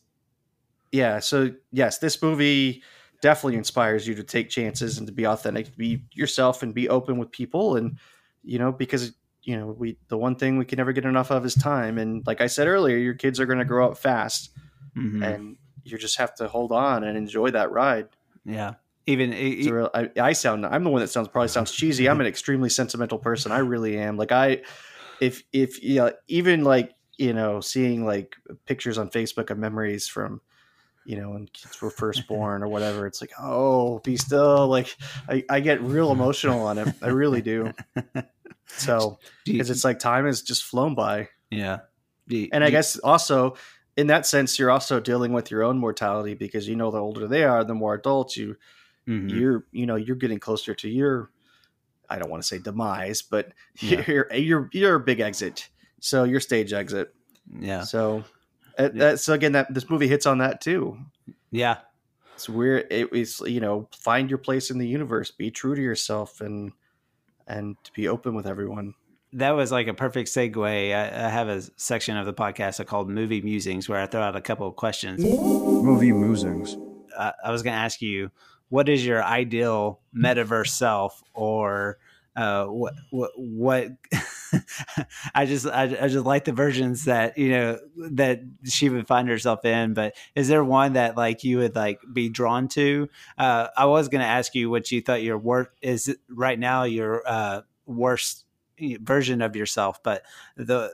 yeah, so yes, this movie definitely inspires you to take chances and to be authentic, to be yourself and be open with people and you know, because you know, we the one thing we can never get enough of is time and like I said earlier, your kids are going to grow up fast. Mm-hmm. And you just have to hold on and enjoy that ride. Yeah. Even it, real, I, I sound I'm the one that sounds probably sounds cheesy. I'm an extremely sentimental person. I really am. Like I if if you know, even like you know seeing like pictures on Facebook of memories from you know when kids were first born or whatever, it's like oh be still like I, I get real emotional on it. I really do. So because it's like time has just flown by. Yeah. And I guess also in that sense, you're also dealing with your own mortality because you know the older they are, the more adults you mm-hmm. you're you know you're getting closer to your I don't want to say demise, but yeah. you're you're you're a big exit. So your stage exit. Yeah. So uh, yeah. so again that this movie hits on that too. Yeah. It's weird. It, it's you know find your place in the universe, be true to yourself, and and to be open with everyone that was like a perfect segue. I, I, have a section of the podcast called Movie Musings where I throw out a couple of questions. Movie Musings. Uh, I was going to ask you, what is your ideal metaverse self, or uh, what what what? I just I, I just like the versions that you know that she would find herself in. But is there one that like you would like be drawn to? Uh, I was going to ask you what you thought your work is right now. Your uh, worst version of yourself, but the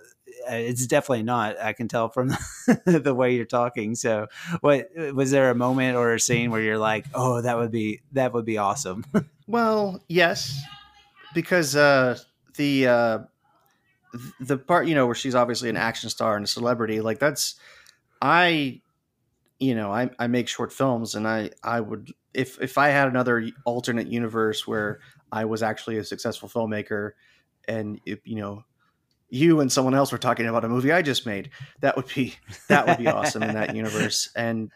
uh, it's definitely not. I can tell from the way you're talking. So, what was there a moment or a scene where you're like, "Oh, that would be that would be awesome"? well, yes, because uh, the uh, the part you know where she's obviously an action star and a celebrity, like that's I, you know, I I make short films, and I I would if if I had another alternate universe where I was actually a successful filmmaker and if, you know you and someone else were talking about a movie I just made, that would be that would be awesome in that universe. And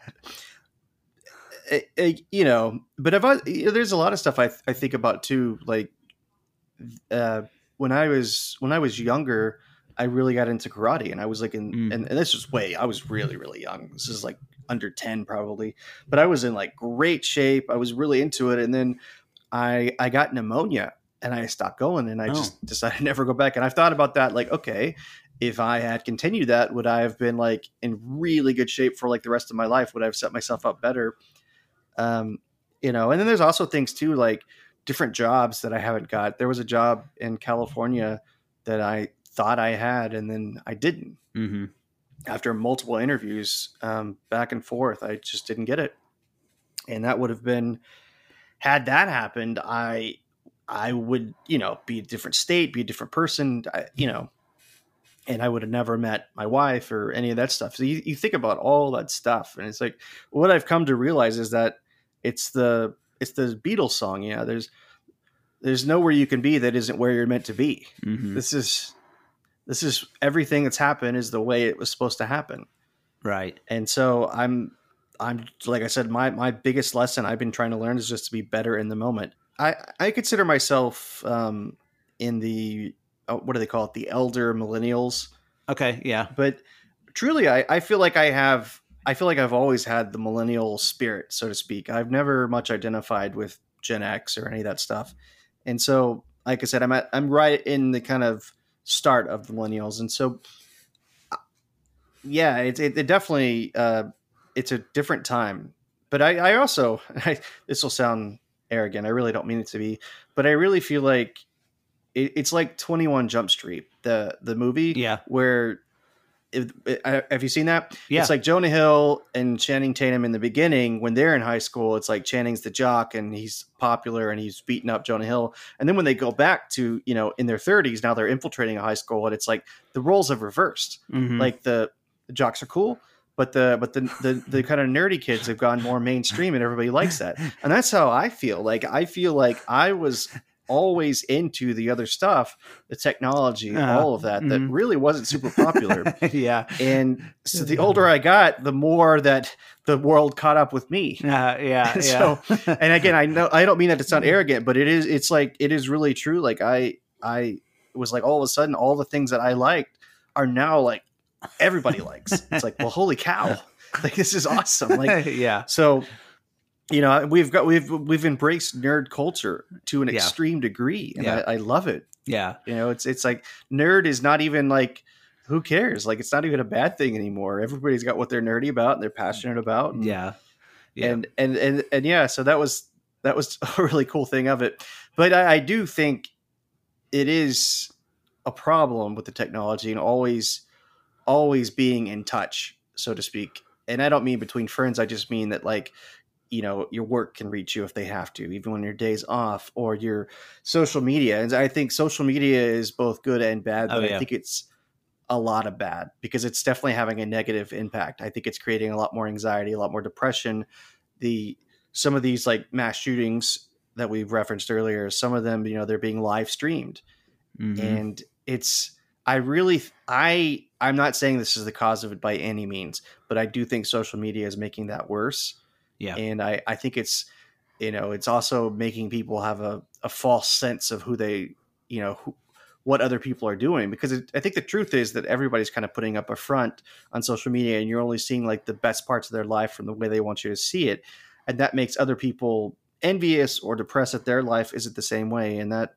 it, eh, it, eh, you know, but if I, you know, there's a lot of stuff I I think about too. Like uh, when I was when I was younger, I really got into karate, and I was like in mm. and, and this was way I was really really young. This is like under 10 probably but i was in like great shape i was really into it and then i i got pneumonia and I stopped going and I oh. just decided to never go back. And I've thought about that, like, okay, if I had continued that, would I have been like in really good shape for like the rest of my life? Would I have set myself up better? Um, you know, and then there's also things too, like different jobs that I haven't got. There was a job in California that I thought I had, and then I didn't. Mm-hmm. After multiple interviews, um, back and forth, I just didn't get it. And that would have been, had that happened, I I would, you know, be a different state, be a different person, I, you know, and I would have never met my wife or any of that stuff. So you, you think about all that stuff, and it's like what I've come to realize is that it's the it's the Beatles song. Yeah, there's there's nowhere you can be that isn't where you're meant to be. Mm-hmm. This is this is everything that's happened is the way it was supposed to happen. Right. And so I'm I'm like I said, my my biggest lesson I've been trying to learn is just to be better in the moment. I I consider myself um, in the uh, what do they call it? The elder millennials. Okay, yeah. But truly, I I feel like I have I feel like I've always had the millennial spirit, so to speak. I've never much identified with Gen X or any of that stuff, and so like I said, I'm at I'm right in the kind of start of the millennials, and so uh, yeah, it, it, it definitely uh, it's a different time. But I, I also I, this will sound arrogant. I really don't mean it to be, but I really feel like it, it's like Twenty One Jump Street, the the movie, yeah, where. If, have you seen that? Yeah. It's like Jonah Hill and Channing Tatum in the beginning when they're in high school. It's like Channing's the jock and he's popular and he's beating up Jonah Hill. And then when they go back to you know in their thirties, now they're infiltrating a high school and it's like the roles have reversed. Mm-hmm. Like the, the jocks are cool, but the but the, the the kind of nerdy kids have gone more mainstream and everybody likes that and that's how i feel like i feel like i was always into the other stuff the technology uh, all of that mm-hmm. that really wasn't super popular yeah and so the older i got the more that the world caught up with me uh, yeah so yeah. and again i know i don't mean that to sound arrogant but it is it's like it is really true like i i was like all of a sudden all the things that i liked are now like everybody likes. It's like, well, holy cow, like this is awesome. Like, yeah. So, you know, we've got we've we've embraced nerd culture to an yeah. extreme degree, and yeah. I, I, love it. Yeah. You know, it's it's like nerd is not even like who cares? Like, it's not even a bad thing anymore. Everybody's got what they're nerdy about and they're passionate about. And, yeah. yeah. And and and and yeah. So that was that was a really cool thing of it. But I, I do think it is a problem with the technology and always always being in touch, so to speak. And I don't mean between friends, I just mean that like you know your work can reach you if they have to even when your day's off or your social media and i think social media is both good and bad but Oh, yeah. i think it's a lot of bad because it's definitely having a negative impact i think it's creating a lot more anxiety a lot more depression the some of these like mass shootings that we've referenced earlier some of them you know they're being live streamed Mhm. and it's i really i i'm not saying this is the cause of it by any means but i do think social media is making that worse Yeah. and i i think it's you know it's also making people have a, a false sense of who they you know who, what other people are doing. Because it, i think the truth is that everybody's kind of putting up a front on social media and you're only seeing like the best parts of their life from the way they want you to see it. And that makes other people envious or depressed that their life isn't the same way. And that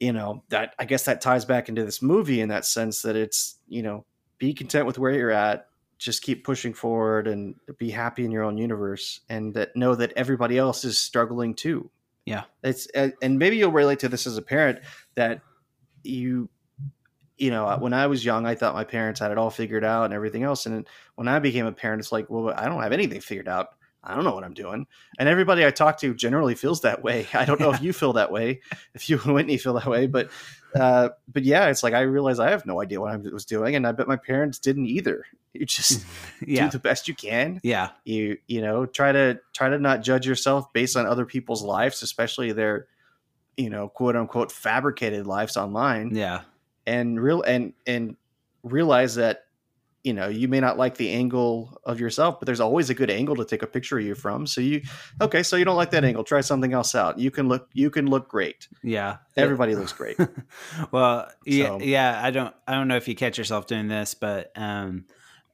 you know that i guess that ties back into this movie in that sense that it's you know be content with where you're at just keep pushing forward and be happy in your own universe and that know that everybody else is struggling too. Yeah. it's and and maybe you'll relate to this as a parent that you you know uh, when i was young i thought my parents had it all figured out and everything else. And when i became a parent it's like well i don't have anything figured out. I don't know what i'm doing. And everybody i talk to generally feels that way. I don't know if you feel that way if you and whitney feel that way but uh but yeah it's like i realized i have no idea what i was doing and i bet my parents didn't either you just yeah. do the best you can yeah. you you know try to try to not judge yourself based on other people's lives especially their you know quote unquote fabricated lives online Yeah. and real and and realize that you know you may not like the angle of yourself but there's always a good angle to take a picture of you from so you okay so you don't like that angle try something else out you can look you can look great Yeah. everybody looks great well, yeah, So- yeah. I don't, I don't know if you catch yourself doing this, but um,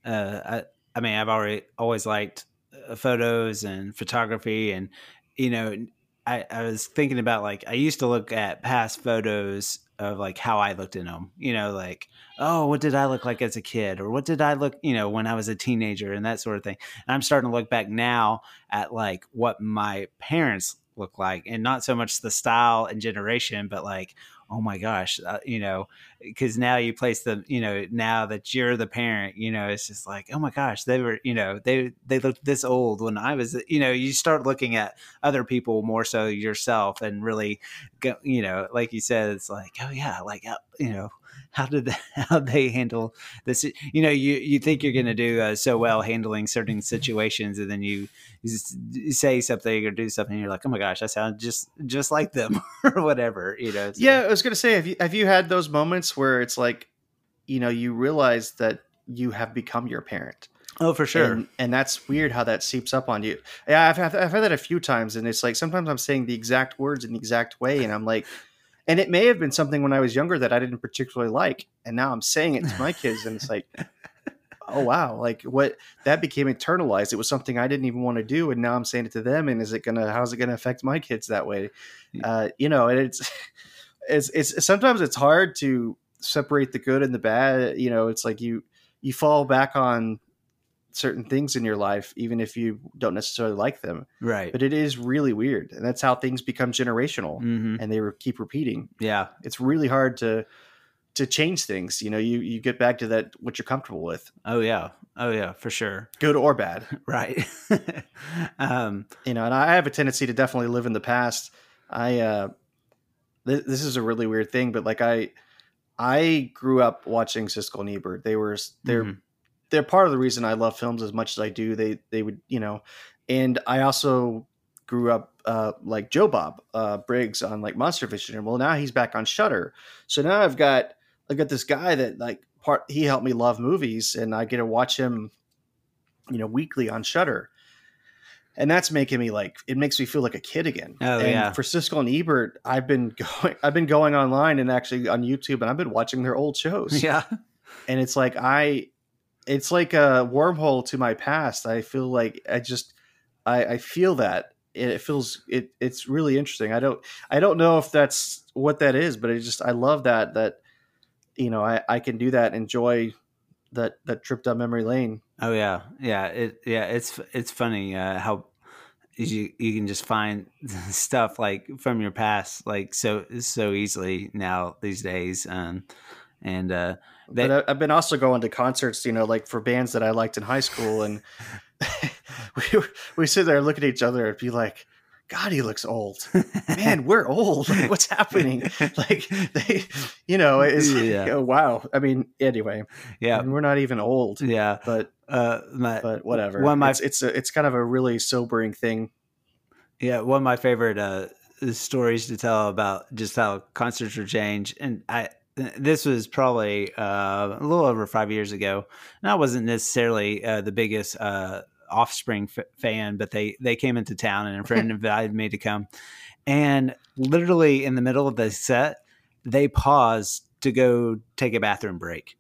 uh, I, I mean, I've already always liked uh, photos and photography, and you know, I, I was thinking about like I used to look at past photos of like how I looked in them. You know, like oh, what did I look like as a kid, or what did I look, you know, when I was a teenager, and that sort of thing. And I'm starting to look back now at like what my parents look like, and not so much the style and generation, but like oh my gosh, uh, you know, because now you place them, you know, now that you're the parent, you know, it's just like, oh my gosh, they were, you know, they they looked this old when I was, you know, you start looking at other people more so yourself and really, go, you know, like you said, it's like, oh yeah, like how- you know, how did they, how they handle this? You know, you you think you're going to do uh, so well handling certain situations, and then you, you say something or do something, and you're like, oh my gosh, I sound just just like them or whatever, you know. so- Yeah, I was gonna say, have you have you had those moments where it's like, you know, you realize that you have become your parent, Oh, for sure. and, and that's weird how that seeps up on you. Yeah, I've, I've I've had that a few times, and it's like sometimes I'm saying the exact words in the exact way, and I'm like, and it may have been something when I was younger that I didn't particularly like, and now I'm saying it to my kids, and it's like. Oh wow! Like what that became internalized. It was something I didn't even want to do, and now I'm saying it to them. And is it gonna? How's it gonna affect my kids that way? Uh, you know, and it's it's it's sometimes it's hard to separate the good and the bad you know it's like you you fall back on certain things in your life even if you don't necessarily like them right. but it is really weird and that's how things become generational hmm and they re- keep repeating Yeah. it's really hard to to change things you know you you get back to that what you're comfortable with Oh yeah. Oh yeah. For sure. good or bad Right. um. you know and i have a tendency to definitely live in the past i uh th- this is a really weird thing but like i i grew up watching siskel and ebert they were they're mhm. They're part of the reason i love films as much as i do they they would you know and i also grew up uh like joe bob uh briggs on like monster vision and well now he's back on Shudder so now i've got i've got this guy that like part he helped me love movies and i get to watch him you know weekly on Shudder and that's making me like it makes me feel like a kid again. Oh, and yeah. For Siskel and Ebert, I've been going I've been going online and actually on YouTube and I've been watching their old shows. Yeah. And it's like I it's like a wormhole to my past. I feel like I just I, I feel that. It feels it it's really interesting. I don't I don't know if that's what that is, but it just I love that that you know, I, I can do that, enjoy that that trip down memory lane. Oh yeah, yeah. It yeah. It's it's funny uh, how you you can just find stuff like from your past like so so easily now these days um and uh but I, I've been also going to concerts, you know, like for bands that I liked in high school, and we we sit there and look at each other and be like, God, he looks old. Man, we're old. Like, what's happening? Like they, you know, it's yeah. oh, wow. I mean, anyway, yeah, I mean, we're not even old. Yeah, but uh, my, but whatever. One of my, it's it's, a, it's kind of a really sobering thing. Yeah, one of my favorite uh, stories to tell about just how concerts are changed, and I this was probably uh, a little over five years ago, and I wasn't necessarily uh, the biggest uh, Offspring f- fan, but they they came into town, and a friend invited me to come, and literally in the middle of the set, they paused to go take a bathroom break,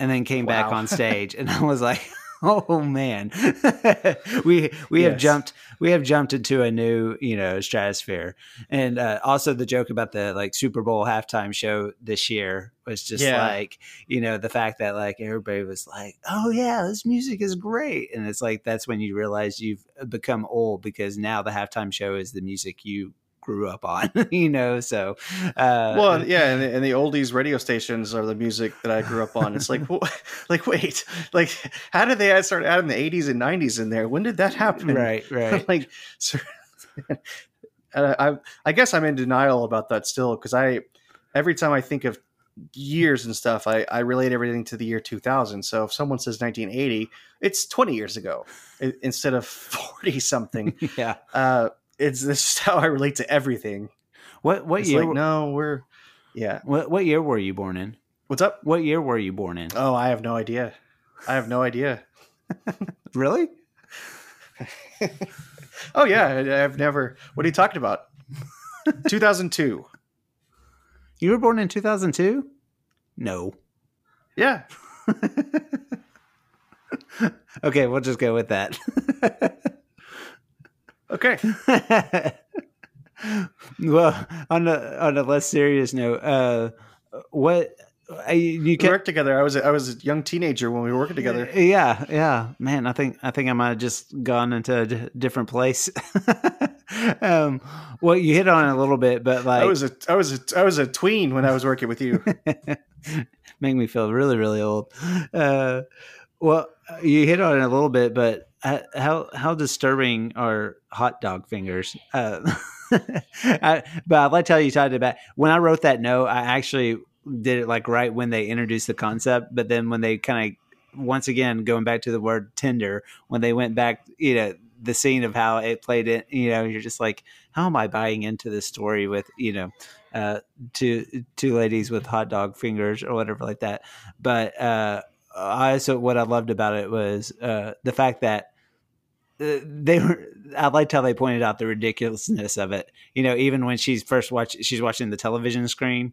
and then came wow. back on stage, and I was like. oh man we we yes. have jumped we have jumped into a new you know stratosphere and uh, also the joke about the like super bowl halftime show this year was just yeah. like you know the fact that like everybody was like oh yeah this music is great and it's like that's when you realize you've become old because now the halftime show is the music you grew up on, you know. So, uh, well, yeah, and the, and the, oldies radio stations are the music that I grew up on. It's like, like, wait, like, how did they start adding the '80s and '90s in there? When did that happen? Right, right. like, so, I, I guess I'm in denial about that still because I, every time I think of years and stuff, I, I relate everything to the year 2000. So if someone says 1980, it's 20 years ago instead of 40 something. yeah. Uh, it's this is how I relate to everything. What what it's year? Like, no, we're yeah. What what year were you born in? What's up? What year were you born in? Oh, I have no idea. I have no idea. really? oh yeah, I've never. What are you talking about? 2002. You were born in 2002? No. Yeah. okay, we'll just go with that. Okay. well, on a on a less serious note, uh, what I, you can work together. I was a, I was a young teenager when we were working together. Yeah, yeah, man. I think I think I might have just gone into a d- different place. um, well, you hit on it a little bit, but like I was a I was a I was a tween when I was working with you. Make me feel really really old. Uh, well, you hit on it a little bit, but how how disturbing are hot dog fingers? Uh, I, but I'd like tell you, Todd, about when I wrote that note, I actually did it like right when they introduced the concept, but then when they kind of once again going back to the word tender, when they went back, you know, the scene of how it played it, you know, you're just like, how am I buying into this story with, you know, uh, two two ladies with hot dog fingers or whatever like that. But uh, I also what I loved about it was uh, the fact that uh, they were. I liked how they pointed out the ridiculousness of it. You know, even when she's first watch, she's watching the television screen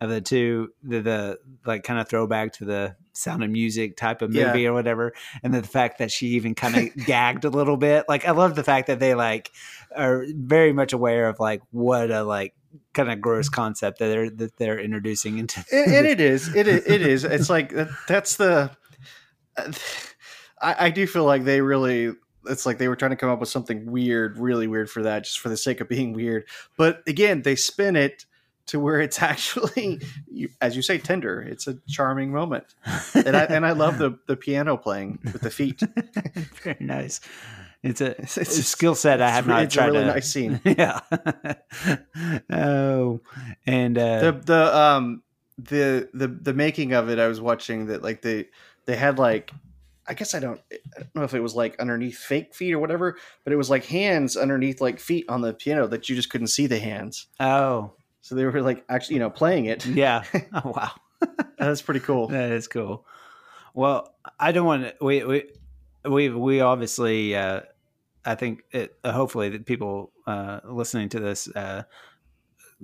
of the two, the, the like kind of throwback to the Sound of Music type of movie yeah. or whatever, and the fact that she even kind of gagged a little bit. Like, I love the fact that they like are very much aware of like what a like kind of gross mm. concept that they're that they're introducing into. and, and it is, it is, it is. It's like that's the. I, I do feel like they really. It's like they were trying to come up with something weird, really weird for that, just for the sake of being weird. But again, they spin it to where it's actually, as you say, tender. It's a charming moment, and I and I love the the piano playing with the feet. Very nice. It's a, it's, a skill set I have not it's tried. It's a really to, nice scene. Yeah. oh, and uh, the the um the the the making of it, I was watching that like they they had like I guess I don't I don't know if it was like underneath fake feet or whatever, but it was like hands underneath like feet on the piano that you just couldn't see the hands. Oh, so they were like actually you know playing it. Yeah. Oh wow. That's pretty cool. That is cool. Well, I don't want to. We we we we obviously. Uh, I think it, uh, hopefully that people uh, listening to this uh,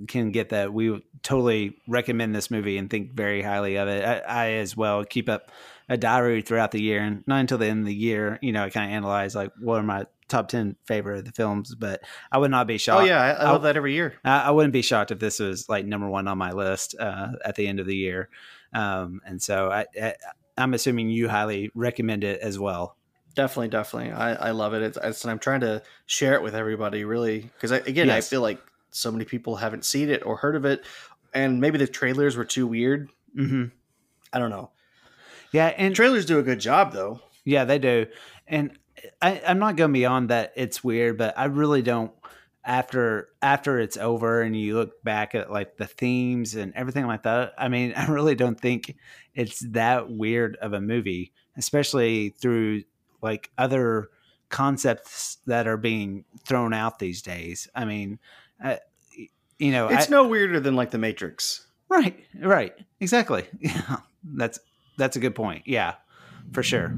can get that. We totally recommend this movie and think very highly of it. I, I, as well keep up a diary throughout the year, and not until the end of the year, you know, I kind of analyze like what are my top ten favorite of the films. But I would not be shocked. Oh yeah, I, I love that every year. I, I, wouldn't be shocked if this was like number one on my list uh, at the end of the year. Um, and so I, I, I'm assuming you highly recommend it as well. Definitely, definitely. I, I love it. It's, it's, and I'm trying to share it with everybody, really, because again, yes. I feel like so many people haven't seen it or heard of it, and maybe the trailers were too weird. Mm-hmm. I don't know. Yeah, and trailers do a good job, though. Yeah, they do. And I, I'm not going beyond that. It's weird, but I really don't. After after it's over and you look back at like the themes and everything like that, I mean, I really don't think it's that weird of a movie, especially through like other concepts that are being thrown out these days. I mean, uh, you know, it's I, no weirder than like the Matrix. Right, right, exactly. Yeah, that's that's a good point. Yeah, for sure.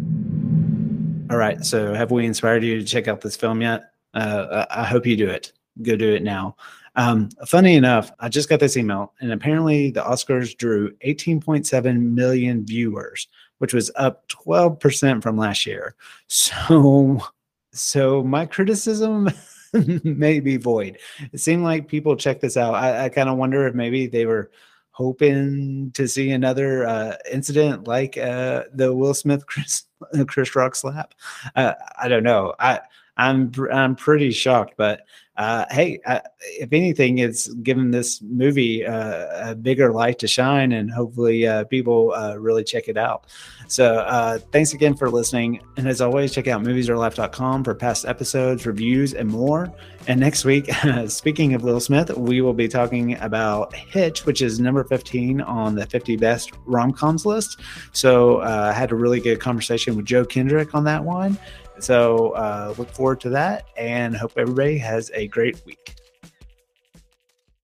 All right, so have we inspired you to check out this film yet? Uh, I hope you do it. Go do it now. Um, funny enough, I just got this email, and apparently the Oscars drew 18.7 million viewers, which was up 12% from last year. So, so my criticism may be void. It seemed like people checked this out. I, I kind of wonder if maybe they were hoping to see another uh, incident like uh, the Will Smith Chris Chris Rock slap. Uh, I don't know. I I'm I'm pretty shocked, but uh, hey, uh, if anything, it's given this movie uh, a bigger light to shine, and hopefully, uh, people uh, really check it out. So, uh, thanks again for listening. And as always, check out moviesarelife.com for past episodes, reviews, and more. And next week, speaking of Will Smith, we will be talking about Hitch, which is number 15 on the 50 best rom coms list. So, I had a really good conversation with Joe Kendrick on that one. So uh, look forward to that and hope everybody has a great week.